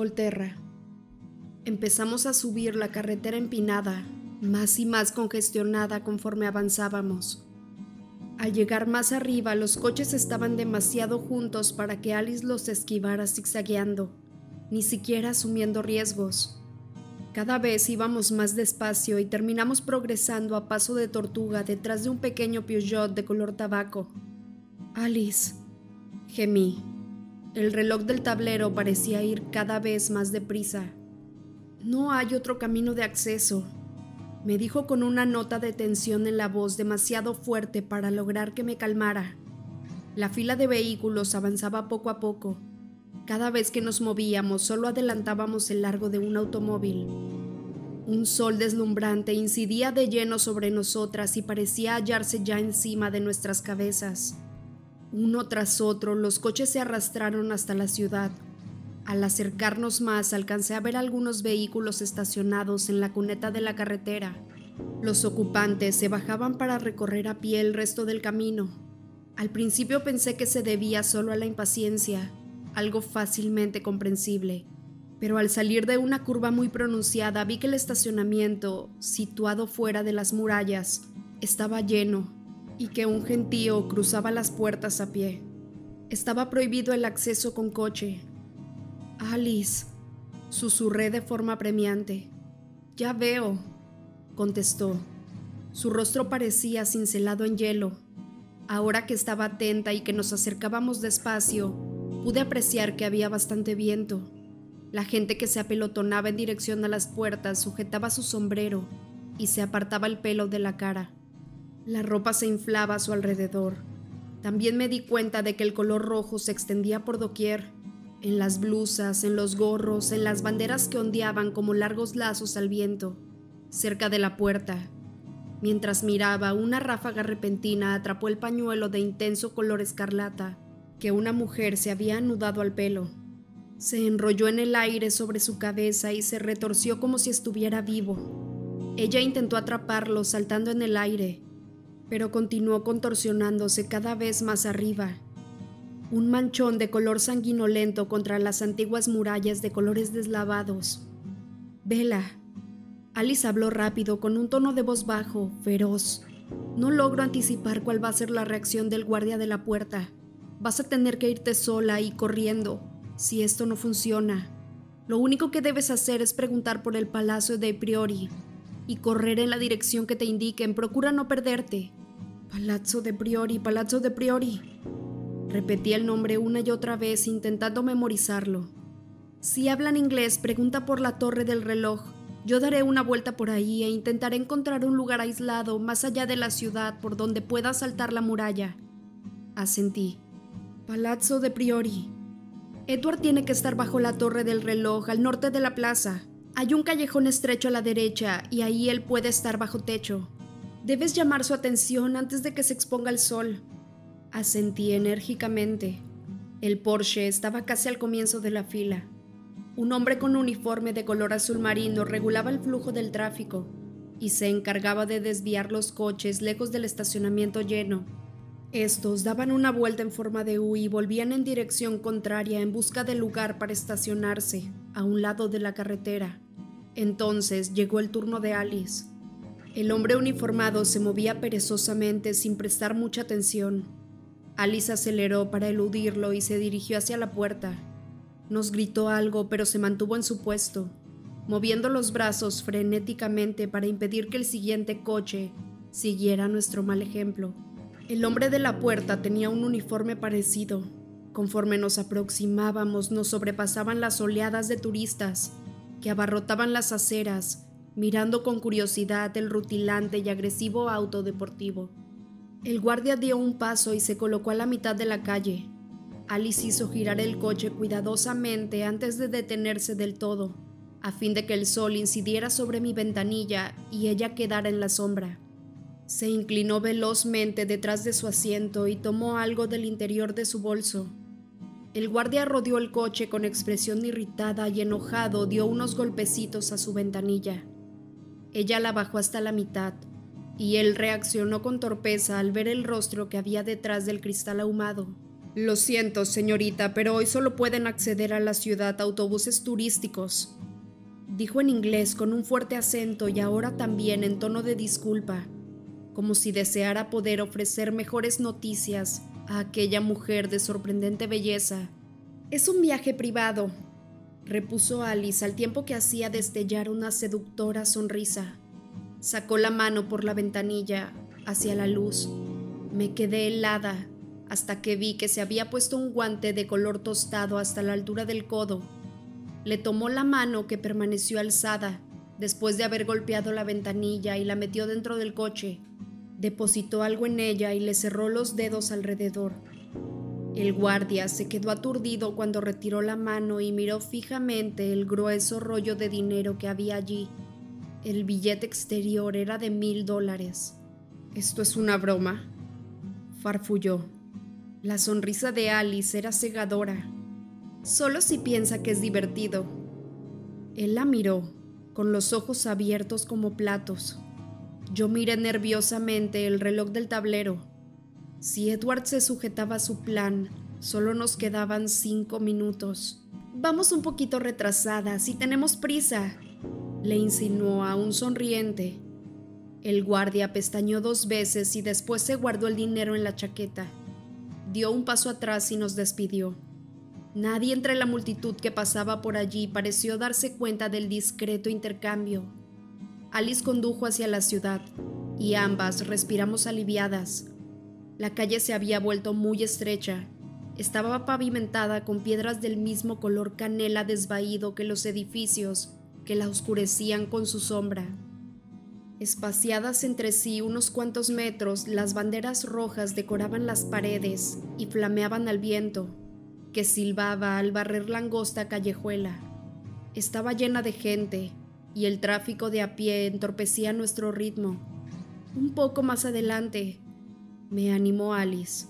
Volterra. Empezamos a subir la carretera empinada, más y más congestionada conforme avanzábamos. Al llegar más arriba, los coches estaban demasiado juntos para que Alice los esquivara zigzagueando, ni siquiera asumiendo riesgos. Cada vez íbamos más despacio y terminamos progresando a paso de tortuga detrás de un pequeño Peugeot de color tabaco. Alice, gemí. El reloj del tablero parecía ir cada vez más deprisa. No hay otro camino de acceso, me dijo con una nota de tensión en la voz demasiado fuerte para lograr que me calmara. La fila de vehículos avanzaba poco a poco. Cada vez que nos movíamos solo adelantábamos el largo de un automóvil. Un sol deslumbrante incidía de lleno sobre nosotras y parecía hallarse ya encima de nuestras cabezas. Uno tras otro, los coches se arrastraron hasta la ciudad. Al acercarnos más, alcancé a ver algunos vehículos estacionados en la cuneta de la carretera. Los ocupantes se bajaban para recorrer a pie el resto del camino. Al principio pensé que se debía solo a la impaciencia, algo fácilmente comprensible, pero al salir de una curva muy pronunciada vi que el estacionamiento, situado fuera de las murallas, estaba lleno y que un gentío cruzaba las puertas a pie. Estaba prohibido el acceso con coche. Alice, susurré de forma premiante. Ya veo, contestó. Su rostro parecía cincelado en hielo. Ahora que estaba atenta y que nos acercábamos despacio, pude apreciar que había bastante viento. La gente que se apelotonaba en dirección a las puertas sujetaba su sombrero y se apartaba el pelo de la cara. La ropa se inflaba a su alrededor. También me di cuenta de que el color rojo se extendía por doquier, en las blusas, en los gorros, en las banderas que ondeaban como largos lazos al viento, cerca de la puerta. Mientras miraba, una ráfaga repentina atrapó el pañuelo de intenso color escarlata que una mujer se había anudado al pelo. Se enrolló en el aire sobre su cabeza y se retorció como si estuviera vivo. Ella intentó atraparlo saltando en el aire, pero continuó contorsionándose cada vez más arriba. Un manchón de color sanguinolento contra las antiguas murallas de colores deslavados. Vela. Alice habló rápido, con un tono de voz bajo, feroz. No logro anticipar cuál va a ser la reacción del guardia de la puerta. Vas a tener que irte sola y corriendo, si esto no funciona. Lo único que debes hacer es preguntar por el palacio de Priori y correr en la dirección que te indiquen. Procura no perderte. Palazzo de Priori, Palazzo de Priori. Repetí el nombre una y otra vez intentando memorizarlo. Si hablan inglés, pregunta por la torre del reloj. Yo daré una vuelta por ahí e intentaré encontrar un lugar aislado más allá de la ciudad por donde pueda saltar la muralla. Asentí. Palazzo de Priori. Edward tiene que estar bajo la torre del reloj al norte de la plaza. Hay un callejón estrecho a la derecha y ahí él puede estar bajo techo. Debes llamar su atención antes de que se exponga el sol. Asentí enérgicamente. El Porsche estaba casi al comienzo de la fila. Un hombre con uniforme de color azul marino regulaba el flujo del tráfico y se encargaba de desviar los coches lejos del estacionamiento lleno. Estos daban una vuelta en forma de U y volvían en dirección contraria en busca de lugar para estacionarse a un lado de la carretera. Entonces llegó el turno de Alice. El hombre uniformado se movía perezosamente sin prestar mucha atención. Alice aceleró para eludirlo y se dirigió hacia la puerta. Nos gritó algo, pero se mantuvo en su puesto, moviendo los brazos frenéticamente para impedir que el siguiente coche siguiera nuestro mal ejemplo. El hombre de la puerta tenía un uniforme parecido. Conforme nos aproximábamos, nos sobrepasaban las oleadas de turistas que abarrotaban las aceras mirando con curiosidad el rutilante y agresivo auto deportivo. El guardia dio un paso y se colocó a la mitad de la calle. Alice hizo girar el coche cuidadosamente antes de detenerse del todo, a fin de que el sol incidiera sobre mi ventanilla y ella quedara en la sombra. Se inclinó velozmente detrás de su asiento y tomó algo del interior de su bolso. El guardia rodeó el coche con expresión irritada y enojado, dio unos golpecitos a su ventanilla. Ella la bajó hasta la mitad, y él reaccionó con torpeza al ver el rostro que había detrás del cristal ahumado. Lo siento, señorita, pero hoy solo pueden acceder a la ciudad autobuses turísticos, dijo en inglés con un fuerte acento y ahora también en tono de disculpa, como si deseara poder ofrecer mejores noticias a aquella mujer de sorprendente belleza. Es un viaje privado, repuso Alice al tiempo que hacía destellar una seductora sonrisa. Sacó la mano por la ventanilla hacia la luz. Me quedé helada hasta que vi que se había puesto un guante de color tostado hasta la altura del codo. Le tomó la mano que permaneció alzada después de haber golpeado la ventanilla y la metió dentro del coche. Depositó algo en ella y le cerró los dedos alrededor. El guardia se quedó aturdido cuando retiró la mano y miró fijamente el grueso rollo de dinero que había allí. El billete exterior era de mil dólares. ¿Esto es una broma? farfulló. La sonrisa de Alice era cegadora. Solo si piensa que es divertido. Él la miró, con los ojos abiertos como platos. Yo miré nerviosamente el reloj del tablero. Si Edward se sujetaba a su plan, solo nos quedaban cinco minutos. Vamos un poquito retrasadas y tenemos prisa, le insinuó aún sonriente. El guardia pestañó dos veces y después se guardó el dinero en la chaqueta dio un paso atrás y nos despidió. Nadie entre la multitud que pasaba por allí pareció darse cuenta del discreto intercambio. Alice condujo hacia la ciudad y ambas respiramos aliviadas. La calle se había vuelto muy estrecha. Estaba pavimentada con piedras del mismo color canela desvaído que los edificios que la oscurecían con su sombra. Espaciadas entre sí unos cuantos metros, las banderas rojas decoraban las paredes y flameaban al viento, que silbaba al barrer la angosta callejuela. Estaba llena de gente, y el tráfico de a pie entorpecía nuestro ritmo. Un poco más adelante, me animó Alice.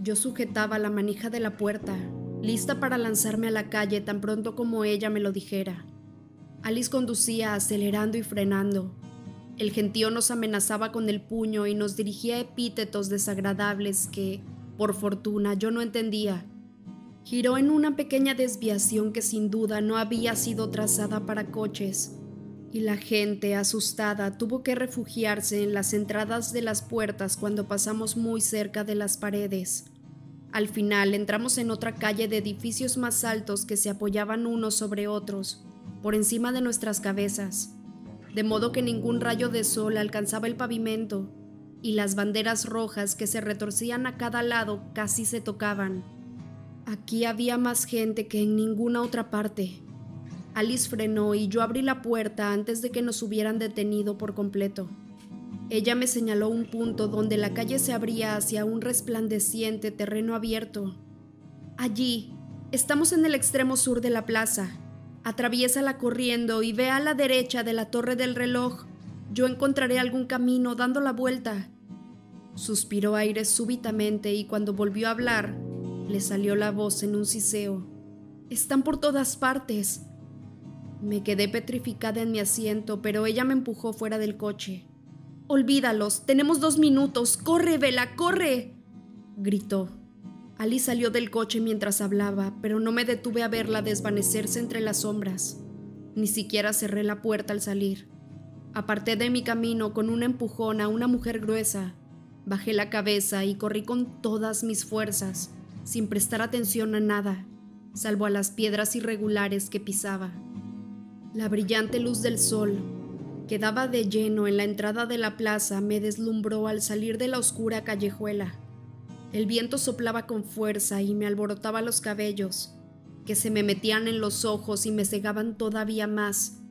Yo sujetaba la manija de la puerta, lista para lanzarme a la calle tan pronto como ella me lo dijera. Alice conducía acelerando y frenando, el gentío nos amenazaba con el puño y nos dirigía epítetos desagradables que, por fortuna, yo no entendía. Giró en una pequeña desviación que sin duda no había sido trazada para coches, y la gente, asustada, tuvo que refugiarse en las entradas de las puertas cuando pasamos muy cerca de las paredes. Al final entramos en otra calle de edificios más altos que se apoyaban unos sobre otros, por encima de nuestras cabezas de modo que ningún rayo de sol alcanzaba el pavimento, y las banderas rojas que se retorcían a cada lado casi se tocaban. Aquí había más gente que en ninguna otra parte. Alice frenó y yo abrí la puerta antes de que nos hubieran detenido por completo. Ella me señaló un punto donde la calle se abría hacia un resplandeciente terreno abierto. Allí, estamos en el extremo sur de la plaza, Atraviésala corriendo y ve a la derecha de la torre del reloj. Yo encontraré algún camino dando la vuelta. Suspiró aire súbitamente y cuando volvió a hablar, le salió la voz en un siseo. Están por todas partes. Me quedé petrificada en mi asiento, pero ella me empujó fuera del coche. Olvídalos, tenemos dos minutos. ¡Corre, Vela, corre! gritó. Ali salió del coche mientras hablaba, pero no me detuve a verla desvanecerse entre las sombras. Ni siquiera cerré la puerta al salir. Aparté de mi camino con un empujón a una mujer gruesa. Bajé la cabeza y corrí con todas mis fuerzas, sin prestar atención a nada, salvo a las piedras irregulares que pisaba. La brillante luz del sol, que daba de lleno en la entrada de la plaza, me deslumbró al salir de la oscura callejuela. El viento soplaba con fuerza y me alborotaba los cabellos, que se me metían en los ojos y me cegaban todavía más.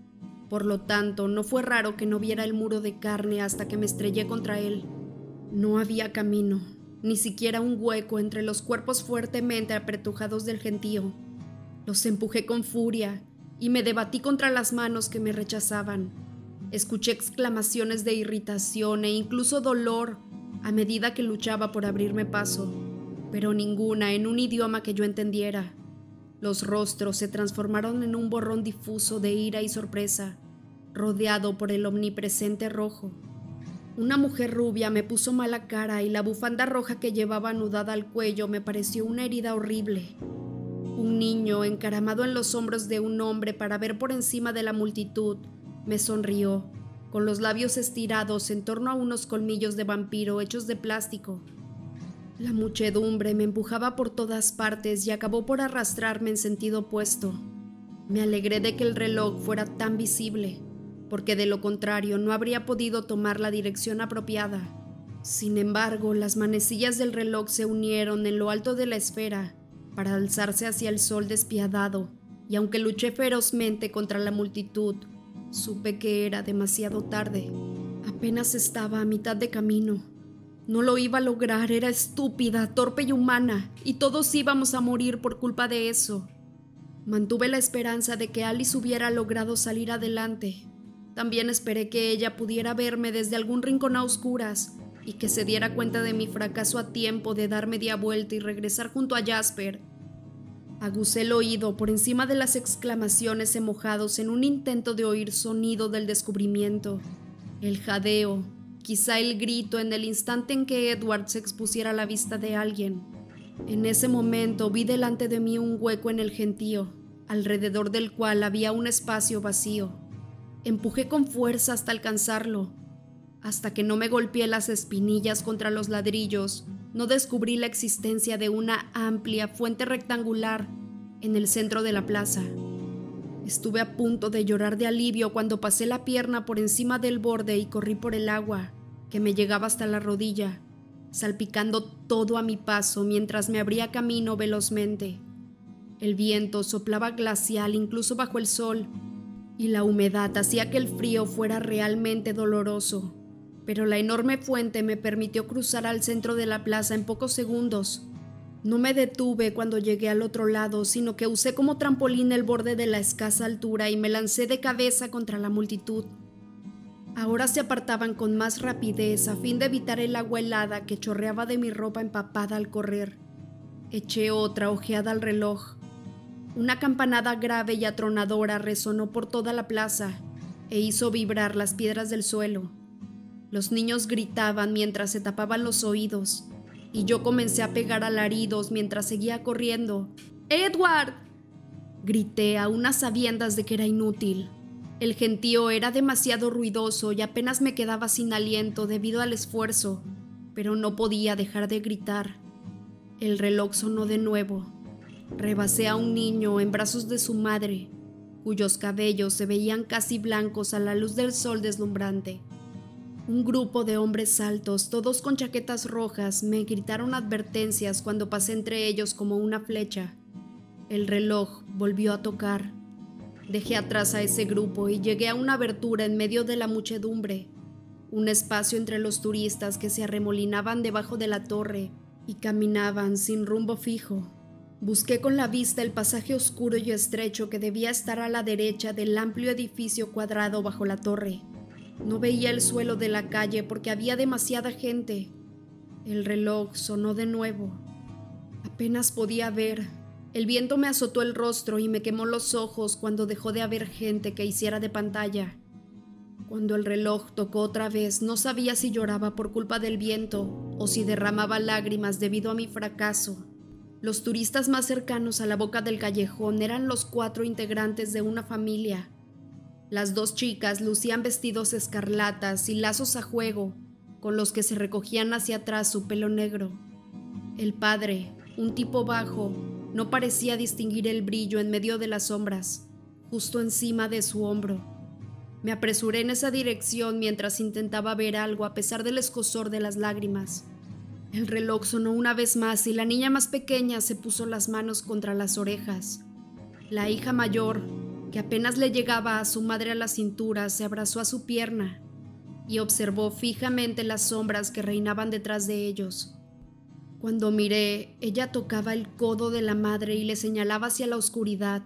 Por lo tanto, no fue raro que no viera el muro de carne hasta que me estrellé contra él. No había camino, ni siquiera un hueco entre los cuerpos fuertemente apretujados del gentío. Los empujé con furia y me debatí contra las manos que me rechazaban. Escuché exclamaciones de irritación e incluso dolor a medida que luchaba por abrirme paso, pero ninguna en un idioma que yo entendiera. Los rostros se transformaron en un borrón difuso de ira y sorpresa, rodeado por el omnipresente rojo. Una mujer rubia me puso mala cara y la bufanda roja que llevaba anudada al cuello me pareció una herida horrible. Un niño, encaramado en los hombros de un hombre para ver por encima de la multitud, me sonrió, con los labios estirados en torno a unos colmillos de vampiro hechos de plástico. La muchedumbre me empujaba por todas partes y acabó por arrastrarme en sentido opuesto. Me alegré de que el reloj fuera tan visible porque de lo contrario no habría podido tomar la dirección apropiada. Sin embargo, las manecillas del reloj se unieron en lo alto de la esfera para alzarse hacia el sol despiadado, y aunque luché ferozmente contra la multitud, supe que era demasiado tarde. Apenas estaba a mitad de camino. No lo iba a lograr, era estúpida, torpe y humana, y todos íbamos a morir por culpa de eso. Mantuve la esperanza de que Alice hubiera logrado salir adelante, también esperé que ella pudiera verme desde algún rincón a oscuras y que se diera cuenta de mi fracaso a tiempo de dar media vuelta y regresar junto a Jasper. Aguzé el oído por encima de las exclamaciones mojados en un intento de oír sonido del descubrimiento, el jadeo, quizá el grito en el instante en que Edward se expusiera a la vista de alguien. En ese momento vi delante de mí un hueco en el gentío, alrededor del cual había un espacio vacío. Empujé con fuerza hasta alcanzarlo. Hasta que no me golpeé las espinillas contra los ladrillos, no descubrí la existencia de una amplia fuente rectangular en el centro de la plaza. Estuve a punto de llorar de alivio cuando pasé la pierna por encima del borde y corrí por el agua, que me llegaba hasta la rodilla, salpicando todo a mi paso mientras me abría camino velozmente. El viento soplaba glacial incluso bajo el sol, y la humedad hacía que el frío fuera realmente doloroso, pero la enorme fuente me permitió cruzar al centro de la plaza en pocos segundos. No me detuve cuando llegué al otro lado, sino que usé como trampolín el borde de la escasa altura y me lancé de cabeza contra la multitud. Ahora se apartaban con más rapidez a fin de evitar el agua helada que chorreaba de mi ropa empapada al correr. Eché otra ojeada al reloj. Una campanada grave y atronadora resonó por toda la plaza e hizo vibrar las piedras del suelo. Los niños gritaban mientras se tapaban los oídos, y yo comencé a pegar alaridos mientras seguía corriendo. ¡Edward! Grité a unas sabiendas de que era inútil. El gentío era demasiado ruidoso y apenas me quedaba sin aliento debido al esfuerzo, pero no podía dejar de gritar. El reloj sonó de nuevo Rebasé a un niño en brazos de su madre, cuyos cabellos se veían casi blancos a la luz del sol deslumbrante. Un grupo de hombres altos, todos con chaquetas rojas, me gritaron advertencias cuando pasé entre ellos como una flecha. El reloj volvió a tocar. Dejé atrás a ese grupo y llegué a una abertura en medio de la muchedumbre, un espacio entre los turistas que se arremolinaban debajo de la torre y caminaban sin rumbo fijo. Busqué con la vista el pasaje oscuro y estrecho que debía estar a la derecha del amplio edificio cuadrado bajo la torre. No veía el suelo de la calle porque había demasiada gente. El reloj sonó de nuevo. Apenas podía ver. El viento me azotó el rostro y me quemó los ojos cuando dejó de haber gente que hiciera de pantalla. Cuando el reloj tocó otra vez, no sabía si lloraba por culpa del viento o si derramaba lágrimas debido a mi fracaso. Los turistas más cercanos a la boca del callejón eran los cuatro integrantes de una familia. Las dos chicas lucían vestidos escarlatas y lazos a juego, con los que se recogían hacia atrás su pelo negro. El padre, un tipo bajo, no parecía distinguir el brillo en medio de las sombras, justo encima de su hombro. Me apresuré en esa dirección mientras intentaba ver algo a pesar del escosor de las lágrimas. El reloj sonó una vez más y la niña más pequeña se puso las manos contra las orejas. La hija mayor, que apenas le llegaba a su madre a la cintura, se abrazó a su pierna y observó fijamente las sombras que reinaban detrás de ellos. Cuando miré, ella tocaba el codo de la madre y le señalaba hacia la oscuridad.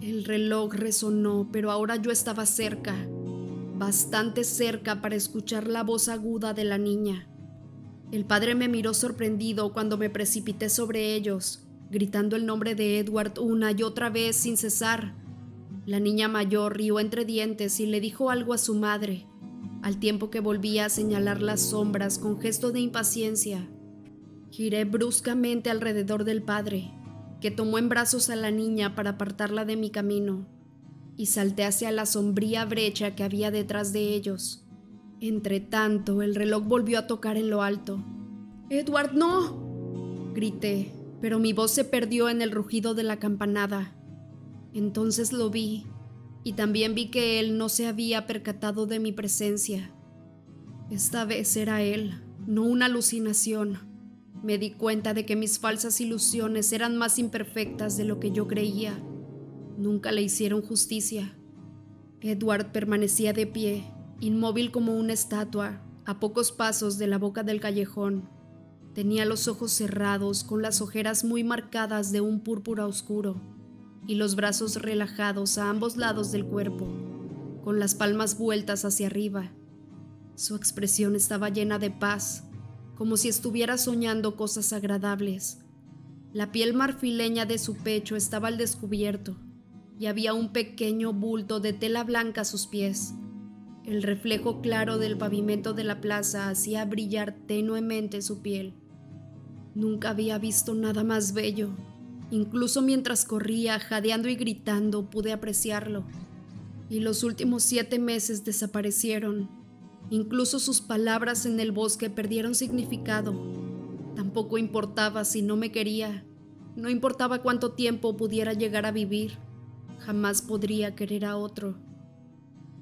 El reloj resonó, pero ahora yo estaba cerca, bastante cerca para escuchar la voz aguda de la niña. El padre me miró sorprendido cuando me precipité sobre ellos, gritando el nombre de Edward una y otra vez sin cesar. La niña mayor rió entre dientes y le dijo algo a su madre. al tiempo que volvía a señalar las sombras con gesto de impaciencia. Giré bruscamente alrededor del padre, que tomó en brazos a la niña para apartarla de mi camino, y salté hacia la sombría brecha que había detrás de ellos. Entre tanto, el reloj volvió a tocar en lo alto. Edward, no. grité, pero mi voz se perdió en el rugido de la campanada. Entonces lo vi, y también vi que él no se había percatado de mi presencia. Esta vez era él, no una alucinación. Me di cuenta de que mis falsas ilusiones eran más imperfectas de lo que yo creía. Nunca le hicieron justicia. Edward permanecía de pie, inmóvil como una estatua, a pocos pasos de la boca del callejón. Tenía los ojos cerrados, con las ojeras muy marcadas de un púrpura oscuro, y los brazos relajados a ambos lados del cuerpo, con las palmas vueltas hacia arriba. Su expresión estaba llena de paz, como si estuviera soñando cosas agradables. La piel marfileña de su pecho estaba al descubierto, y había un pequeño bulto de tela blanca a sus pies. El reflejo claro del pavimento de la plaza hacía brillar tenuemente su piel. Nunca había visto nada más bello. Incluso mientras corría, jadeando y gritando, pude apreciarlo. Y los últimos siete meses desaparecieron. Incluso sus palabras en el bosque perdieron significado. Tampoco importaba si no me quería. No importaba cuánto tiempo pudiera llegar a vivir. Jamás podría querer a otro.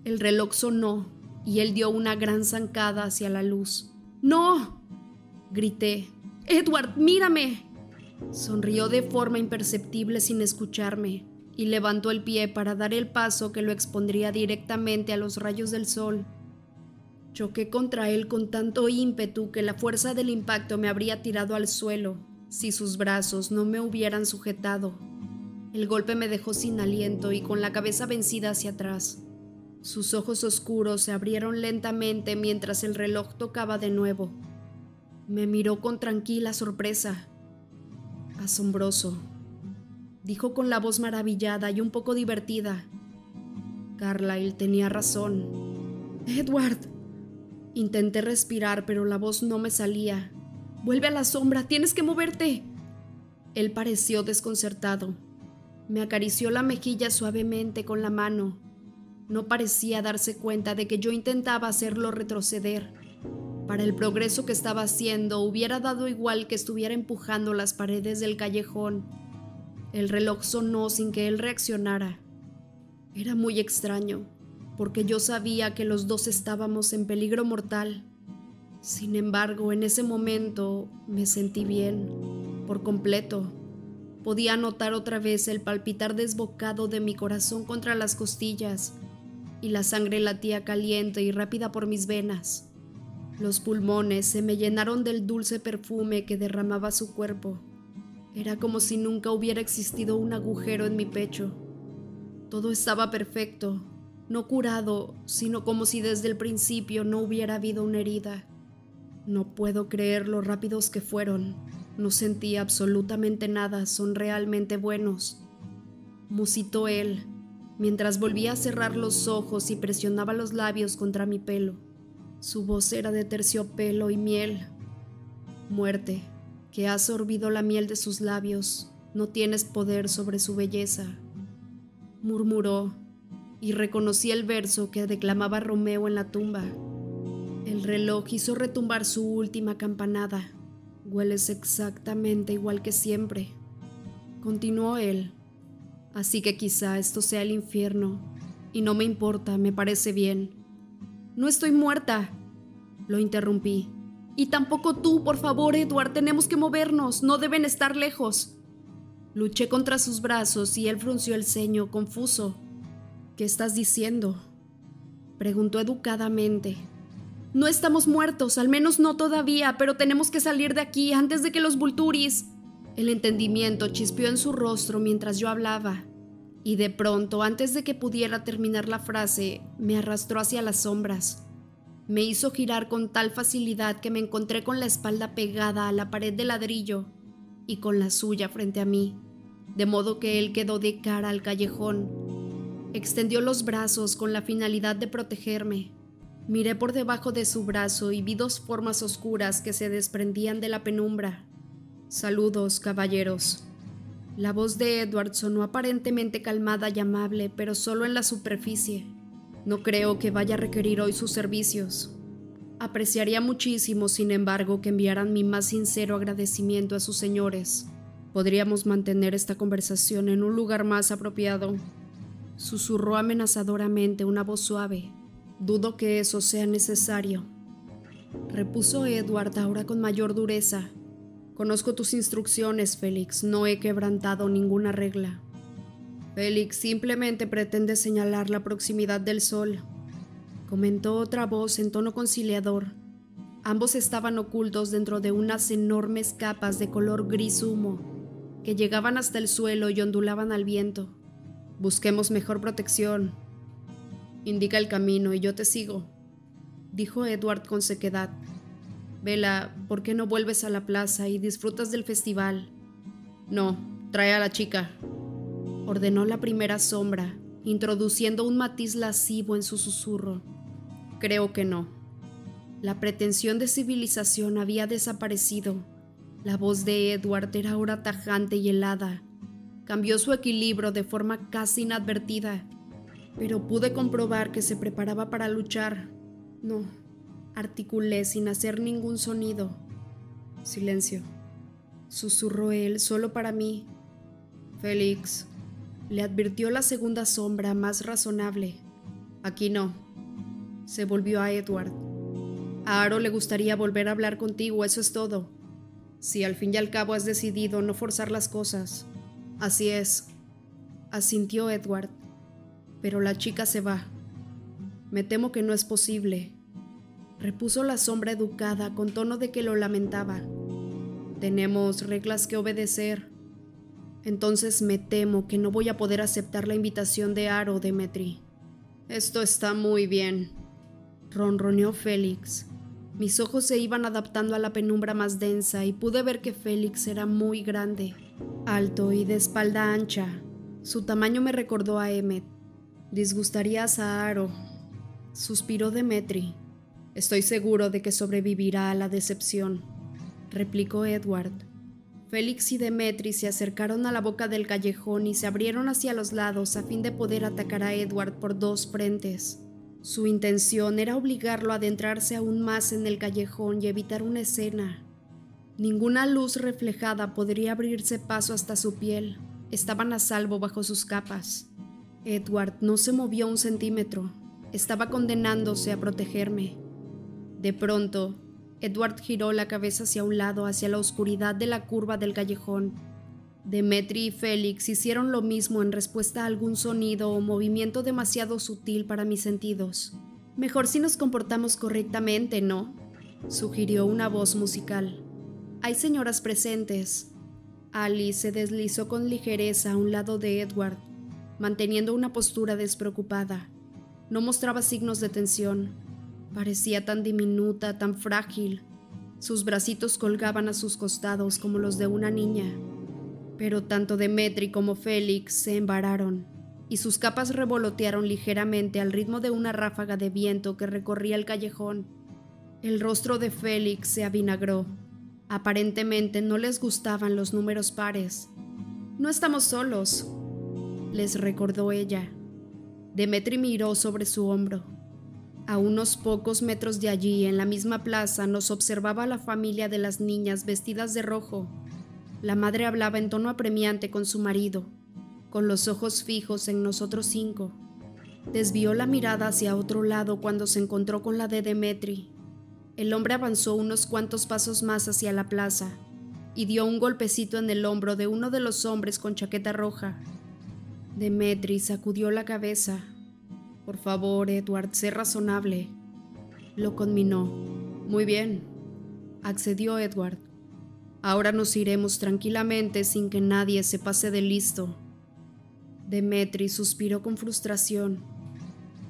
El reloj sonó y él dio una gran zancada hacia la luz. ¡No! grité. Edward, mírame. Sonrió de forma imperceptible sin escucharme y levantó el pie para dar el paso que lo expondría directamente a los rayos del sol. Choqué contra él con tanto ímpetu que la fuerza del impacto me habría tirado al suelo si sus brazos no me hubieran sujetado. El golpe me dejó sin aliento y con la cabeza vencida hacia atrás. Sus ojos oscuros se abrieron lentamente mientras el reloj tocaba de nuevo. Me miró con tranquila sorpresa. Asombroso, dijo con la voz maravillada y un poco divertida. Carlyle tenía razón. Edward. Intenté respirar, pero la voz no me salía. Vuelve a la sombra, tienes que moverte. Él pareció desconcertado. Me acarició la mejilla suavemente con la mano no parecía darse cuenta de que yo intentaba hacerlo retroceder. Para el progreso que estaba haciendo hubiera dado igual que estuviera empujando las paredes del callejón. El reloj sonó sin que él reaccionara. Era muy extraño, porque yo sabía que los dos estábamos en peligro mortal. Sin embargo, en ese momento me sentí bien, por completo. Podía notar otra vez el palpitar desbocado de mi corazón contra las costillas y la sangre latía caliente y rápida por mis venas. Los pulmones se me llenaron del dulce perfume que derramaba su cuerpo. Era como si nunca hubiera existido un agujero en mi pecho. Todo estaba perfecto, no curado, sino como si desde el principio no hubiera habido una herida. No puedo creer lo rápidos que fueron. No sentí absolutamente nada, son realmente buenos. Musitó él, mientras volvía a cerrar los ojos y presionaba los labios contra mi pelo. Su voz era de terciopelo y miel. Muerte, que has sorbido la miel de sus labios, no tienes poder sobre su belleza. Murmuró, y reconocí el verso que declamaba Romeo en la tumba. El reloj hizo retumbar su última campanada. Hueles exactamente igual que siempre. Continuó él, Así que quizá esto sea el infierno. Y no me importa, me parece bien. No estoy muerta. Lo interrumpí. Y tampoco tú, por favor, Edward, tenemos que movernos, no deben estar lejos. Luché contra sus brazos y él frunció el ceño, confuso. ¿Qué estás diciendo? Preguntó educadamente. No estamos muertos, al menos no todavía, pero tenemos que salir de aquí antes de que los Vulturis. El entendimiento chispeó en su rostro mientras yo hablaba, y de pronto, antes de que pudiera terminar la frase, me arrastró hacia las sombras. Me hizo girar con tal facilidad que me encontré con la espalda pegada a la pared de ladrillo y con la suya frente a mí, de modo que él quedó de cara al callejón. Extendió los brazos con la finalidad de protegerme. Miré por debajo de su brazo y vi dos formas oscuras que se desprendían de la penumbra. Saludos, caballeros. La voz de Edward sonó aparentemente calmada y amable, pero solo en la superficie. No creo que vaya a requerir hoy sus servicios. Apreciaría muchísimo, sin embargo, que enviaran mi más sincero agradecimiento a sus señores. Podríamos mantener esta conversación en un lugar más apropiado. Susurró amenazadoramente una voz suave. Dudo que eso sea necesario. Repuso Edward ahora con mayor dureza. Conozco tus instrucciones, Félix. No he quebrantado ninguna regla. Félix simplemente pretende señalar la proximidad del sol, comentó otra voz en tono conciliador. Ambos estaban ocultos dentro de unas enormes capas de color gris humo que llegaban hasta el suelo y ondulaban al viento. Busquemos mejor protección. Indica el camino y yo te sigo, dijo Edward con sequedad. Vela, ¿por qué no vuelves a la plaza y disfrutas del festival? No, trae a la chica, ordenó la primera sombra, introduciendo un matiz lascivo en su susurro. Creo que no. La pretensión de civilización había desaparecido. La voz de Edward era ahora tajante y helada. Cambió su equilibrio de forma casi inadvertida, pero pude comprobar que se preparaba para luchar. No, articulé sin hacer ningún sonido. Silencio. Susurró él solo para mí. Félix, le advirtió la segunda sombra más razonable. Aquí no. Se volvió a Edward. A Aro le gustaría volver a hablar contigo, eso es todo. Si al fin y al cabo has decidido no forzar las cosas. Así es. Asintió Edward. Pero la chica se va. Me temo que no es posible. Repuso la sombra educada con tono de que lo lamentaba. Tenemos reglas que obedecer. Entonces me temo que no voy a poder aceptar la invitación de Aro, Demetri. Esto está muy bien, ronroneó Félix. Mis ojos se iban adaptando a la penumbra más densa y pude ver que Félix era muy grande, alto y de espalda ancha. Su tamaño me recordó a Emmet. Disgustarías a Aro, suspiró Demetri. Estoy seguro de que sobrevivirá a la decepción, replicó Edward. Félix y Demetri se acercaron a la boca del callejón y se abrieron hacia los lados a fin de poder atacar a Edward por dos frentes. Su intención era obligarlo a adentrarse aún más en el callejón y evitar una escena. Ninguna luz reflejada podría abrirse paso hasta su piel. Estaban a salvo bajo sus capas. Edward no se movió un centímetro. Estaba condenándose a protegerme. De pronto, Edward giró la cabeza hacia un lado, hacia la oscuridad de la curva del callejón. Demetri y Félix hicieron lo mismo en respuesta a algún sonido o movimiento demasiado sutil para mis sentidos. Mejor si nos comportamos correctamente, ¿no? sugirió una voz musical. Hay señoras presentes. Alice se deslizó con ligereza a un lado de Edward, manteniendo una postura despreocupada. No mostraba signos de tensión Parecía tan diminuta, tan frágil. Sus bracitos colgaban a sus costados como los de una niña. Pero tanto Demetri como Félix se embararon, y sus capas revolotearon ligeramente al ritmo de una ráfaga de viento que recorría el callejón. El rostro de Félix se avinagró. Aparentemente no les gustaban los números pares. No estamos solos, les recordó ella. Demetri miró sobre su hombro. A unos pocos metros de allí, en la misma plaza, nos observaba la familia de las niñas vestidas de rojo. La madre hablaba en tono apremiante con su marido, con los ojos fijos en nosotros cinco. Desvió la mirada hacia otro lado cuando se encontró con la de Demetri. El hombre avanzó unos cuantos pasos más hacia la plaza y dio un golpecito en el hombro de uno de los hombres con chaqueta roja. Demetri sacudió la cabeza, por favor, Edward, sé razonable. Lo conminó. Muy bien, accedió Edward. Ahora nos iremos tranquilamente sin que nadie se pase de listo. Demetri suspiró con frustración.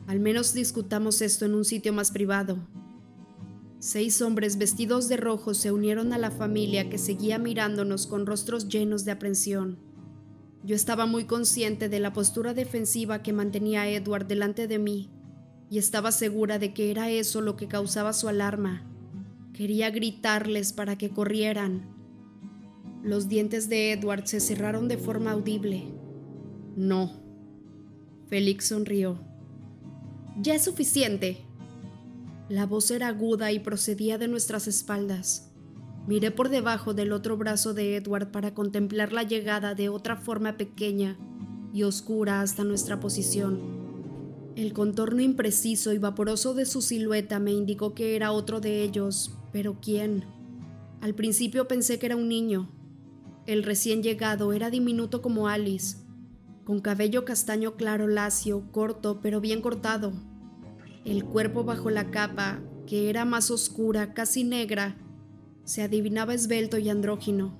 Al menos discutamos esto en un sitio más privado. Seis hombres vestidos de rojo se unieron a la familia que seguía mirándonos con rostros llenos de aprensión. Yo estaba muy consciente de la postura defensiva que mantenía Edward delante de mí. y estaba segura de que era eso lo que causaba su alarma. Quería gritarles para que corrieran. Los dientes de Edward se cerraron de forma audible. No. Félix sonrió. Ya es suficiente. La voz era aguda y procedía de nuestras espaldas. Miré por debajo del otro brazo de Edward para contemplar la llegada de otra forma pequeña y oscura hasta nuestra posición. El contorno impreciso y vaporoso de su silueta me indicó que era otro de ellos, pero ¿quién? Al principio pensé que era un niño. El recién llegado era diminuto como Alice, con cabello castaño claro lacio, corto pero bien cortado. El cuerpo bajo la capa, que era más oscura, casi negra, se adivinaba esbelto y andrógino.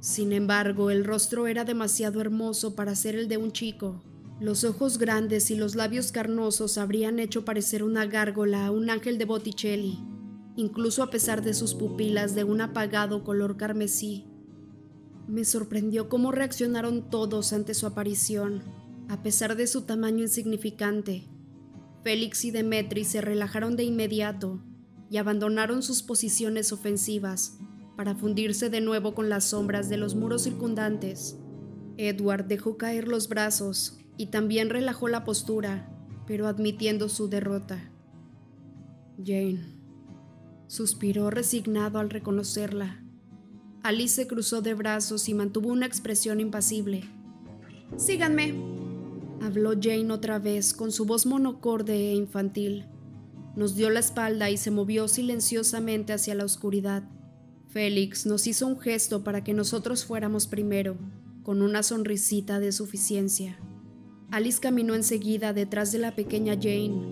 Sin embargo, el rostro era demasiado hermoso para ser el de un chico. Los ojos grandes y los labios carnosos habrían hecho parecer una gárgola a un ángel de Botticelli, incluso a pesar de sus pupilas de un apagado color carmesí. Me sorprendió cómo reaccionaron todos ante su aparición, a pesar de su tamaño insignificante. Félix y Demetri se relajaron de inmediato y abandonaron sus posiciones ofensivas para fundirse de nuevo con las sombras de los muros circundantes. Edward dejó caer los brazos y también relajó la postura, pero admitiendo su derrota. Jane suspiró resignado al reconocerla. Alice se cruzó de brazos y mantuvo una expresión impasible. Síganme, habló Jane otra vez con su voz monocorde e infantil. Nos dio la espalda y se movió silenciosamente hacia la oscuridad. Félix nos hizo un gesto para que nosotros fuéramos primero, con una sonrisita de suficiencia. Alice caminó enseguida detrás de la pequeña Jane.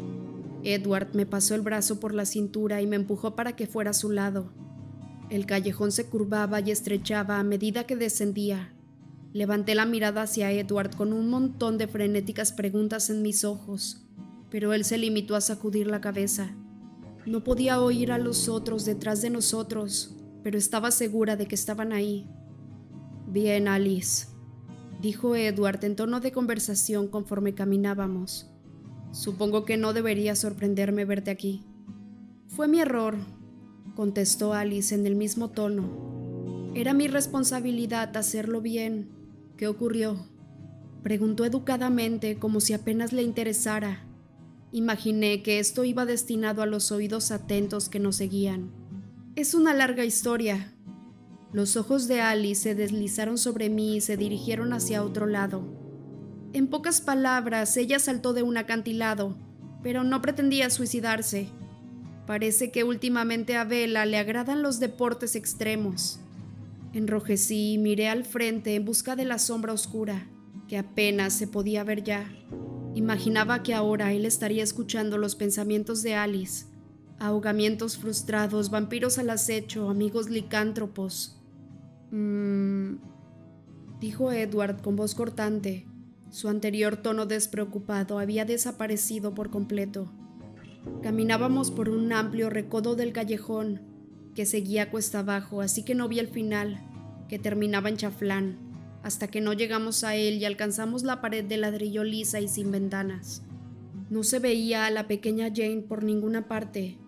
Edward me pasó el brazo por la cintura y me empujó para que fuera a su lado. El callejón se curvaba y estrechaba a medida que descendía. Levanté la mirada hacia Edward con un montón de frenéticas preguntas en mis ojos, pero él se limitó a sacudir la cabeza. No podía oír a los otros detrás de nosotros, pero estaba segura de que estaban ahí. Bien, Alice, dijo Edward en tono de conversación conforme caminábamos. Supongo que no debería sorprenderme verte aquí. Fue mi error, contestó Alice en el mismo tono. Era mi responsabilidad hacerlo bien. ¿Qué ocurrió? Preguntó educadamente como si apenas le interesara. Imaginé que esto iba destinado a los oídos atentos que nos seguían. Es una larga historia, los ojos de Alice se deslizaron sobre mí y se dirigieron hacia otro lado. En pocas palabras, ella saltó de un acantilado, pero no pretendía suicidarse. Parece que últimamente a Vela le agradan los deportes extremos. Enrojecí y miré al frente en busca de la sombra oscura, que apenas se podía ver ya. Imaginaba que ahora él estaría escuchando los pensamientos de Alice. Ahogamientos frustrados, vampiros al acecho, amigos licántropos, Mmm, dijo Edward con voz cortante. Su anterior tono despreocupado había desaparecido por completo. Caminábamos por un amplio recodo del callejón que seguía cuesta abajo, así que no vi el final, que terminaba en chaflán, hasta que no llegamos a él y alcanzamos la pared de ladrillo lisa y sin ventanas. No se veía a la pequeña Jane por ninguna parte,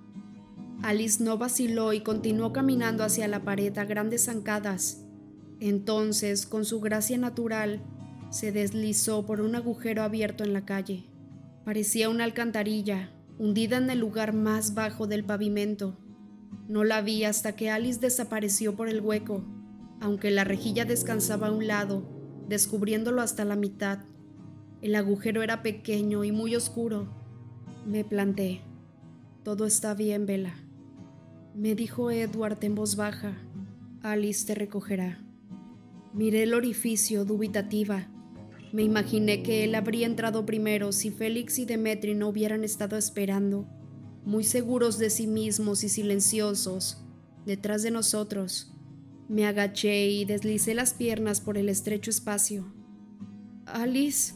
Alice no vaciló y continuó caminando hacia la pared a grandes zancadas. Entonces, con su gracia natural, se deslizó por un agujero abierto en la calle. Parecía una alcantarilla, hundida en el lugar más bajo del pavimento. No la vi hasta que Alice desapareció por el hueco, aunque la rejilla descansaba a un lado, descubriéndolo hasta la mitad. El agujero era pequeño y muy oscuro. Me planté. Todo está bien, Vela me dijo Edward en voz baja. Alice te recogerá. Miré el orificio dubitativa. Me imaginé que él habría entrado primero si Félix y Demetri no hubieran estado esperando, muy seguros de sí mismos y silenciosos, detrás de nosotros. Me agaché y deslicé las piernas por el estrecho espacio. Alice,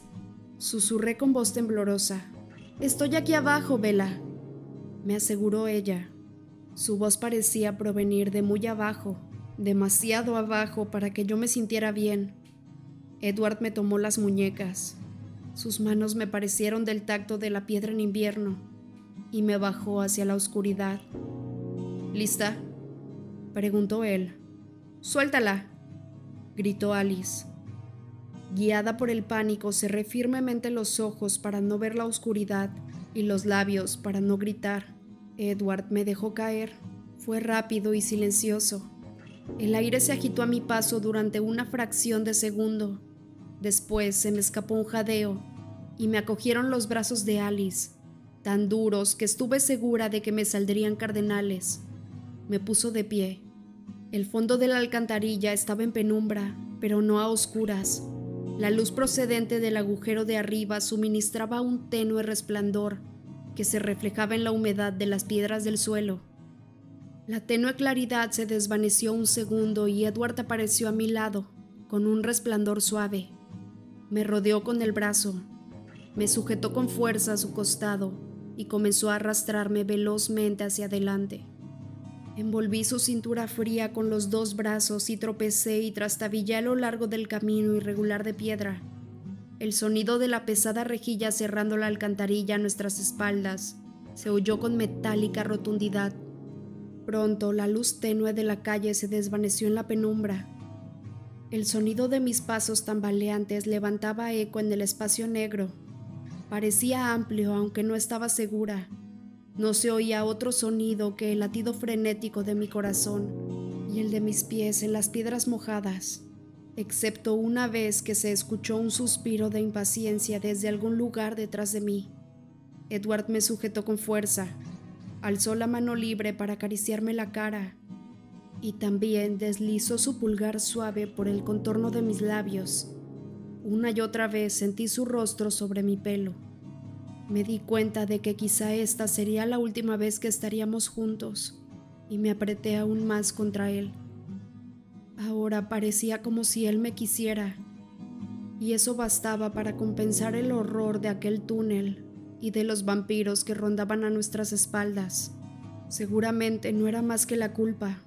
susurré con voz temblorosa. Estoy aquí abajo, Vela, me aseguró ella. Su voz parecía provenir de muy abajo, demasiado abajo para que yo me sintiera bien. Edward me tomó las muñecas. Sus manos me parecieron del tacto de la piedra en invierno, y me bajó hacia la oscuridad. ¿Lista? preguntó él. Suéltala, gritó Alice. Guiada por el pánico, cerré firmemente los ojos para no ver la oscuridad y los labios para no gritar. Edward me dejó caer. Fue rápido y silencioso. El aire se agitó a mi paso durante una fracción de segundo. Después se me escapó un jadeo y me acogieron los brazos de Alice, tan duros que estuve segura de que me saldrían cardenales. Me puso de pie. El fondo de la alcantarilla estaba en penumbra, pero no a oscuras. La luz procedente del agujero de arriba suministraba un tenue resplandor que se reflejaba en la humedad de las piedras del suelo. La tenue claridad se desvaneció un segundo y Edward apareció a mi lado, con un resplandor suave. Me rodeó con el brazo, me sujetó con fuerza a su costado y comenzó a arrastrarme velozmente hacia adelante. Envolví su cintura fría con los dos brazos y tropecé y trastabillé a lo largo del camino irregular de piedra. El sonido de la pesada rejilla cerrando la alcantarilla a nuestras espaldas se oyó con metálica rotundidad. Pronto la luz tenue de la calle se desvaneció en la penumbra. El sonido de mis pasos tambaleantes levantaba eco en el espacio negro Parecía amplio, aunque no estaba segura. No se oía otro sonido que el latido frenético de mi corazón y el de mis pies en las piedras mojadas, excepto una vez que se escuchó un suspiro de impaciencia desde algún lugar detrás de mí. Edward me sujetó con fuerza, alzó la mano libre para acariciarme la cara y también deslizó su pulgar suave por el contorno de mis labios una y otra vez sentí su rostro sobre mi pelo. Me di cuenta de que quizá esta sería la última vez que estaríamos juntos y me apreté aún más contra él. Ahora parecía como si él me quisiera y eso bastaba para compensar el horror de aquel túnel y de los vampiros que rondaban a nuestras espaldas. Seguramente no era más que la culpa,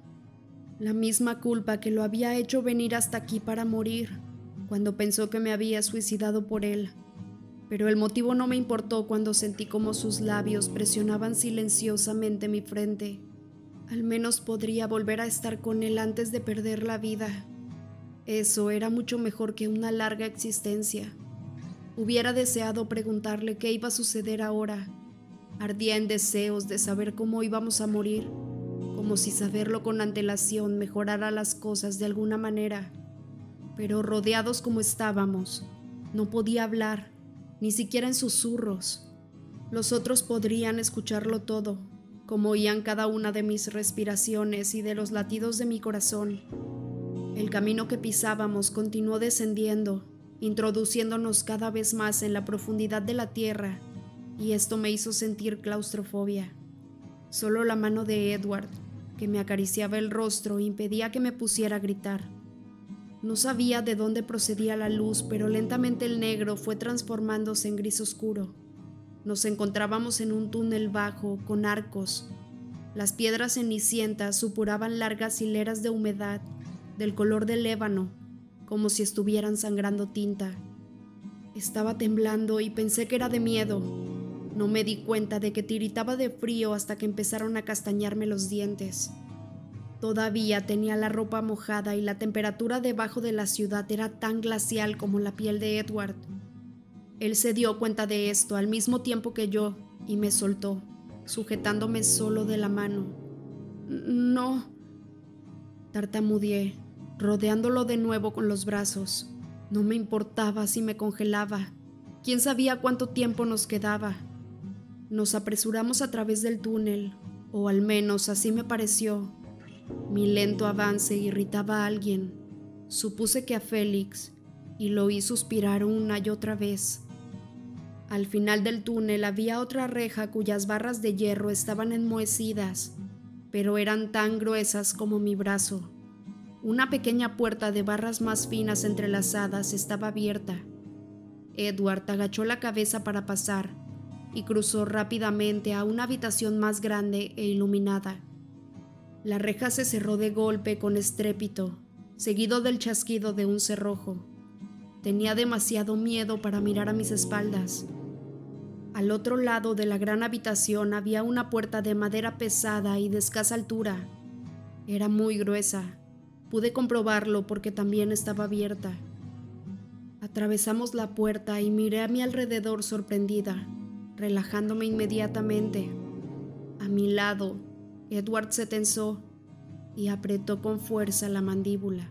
la misma culpa que lo había hecho venir hasta aquí para morir cuando pensó que me había suicidado por él, pero el motivo no me importó cuando sentí como sus labios presionaban silenciosamente mi frente. Al menos podría volver a estar con él antes de perder la vida. Eso era mucho mejor que una larga existencia. Hubiera deseado preguntarle qué iba a suceder ahora. Ardía en deseos de saber cómo íbamos a morir, como si saberlo con antelación mejorara las cosas de alguna manera pero rodeados como estábamos, no podía hablar, ni siquiera en susurros. Los otros podrían escucharlo todo, como oían cada una de mis respiraciones y de los latidos de mi corazón. El camino que pisábamos continuó descendiendo, introduciéndonos cada vez más en la profundidad de la tierra, y esto me hizo sentir claustrofobia. Solo la mano de Edward, que me acariciaba el rostro, impedía que me pusiera a gritar. No sabía de dónde procedía la luz, pero lentamente el negro fue transformándose en gris oscuro. Nos encontrábamos en un túnel bajo, con arcos. Las piedras cenicientas supuraban largas hileras de humedad, del color del ébano, como si estuvieran sangrando tinta. Estaba temblando y pensé que era de miedo. No me di cuenta de que tiritaba de frío hasta que empezaron a castañarme los dientes. Todavía tenía la ropa mojada y la temperatura debajo de la ciudad era tan glacial como la piel de Edward. Él se dio cuenta de esto al mismo tiempo que yo y me soltó, sujetándome solo de la mano. No. Tartamudeé, rodeándolo de nuevo con los brazos. No me importaba si me congelaba. ¿Quién sabía cuánto tiempo nos quedaba? Nos apresuramos a través del túnel, o al menos así me pareció, mi lento avance irritaba a alguien. Supuse que a Félix y lo oí suspirar una y otra vez. Al final del túnel había otra reja cuyas barras de hierro estaban enmohecidas, pero eran tan gruesas como mi brazo. Una pequeña puerta de barras más finas entrelazadas estaba abierta. Edward agachó la cabeza para pasar y cruzó rápidamente a una habitación más grande e iluminada. La reja se cerró de golpe con estrépito, seguido del chasquido de un cerrojo. Tenía demasiado miedo para mirar a mis espaldas. Al otro lado de la gran habitación había una puerta de madera pesada y de escasa altura. Era muy gruesa. Pude comprobarlo porque también estaba abierta. Atravesamos la puerta y miré a mi alrededor sorprendida, relajándome inmediatamente. A mi lado, Edward se tensó y apretó con fuerza la mandíbula.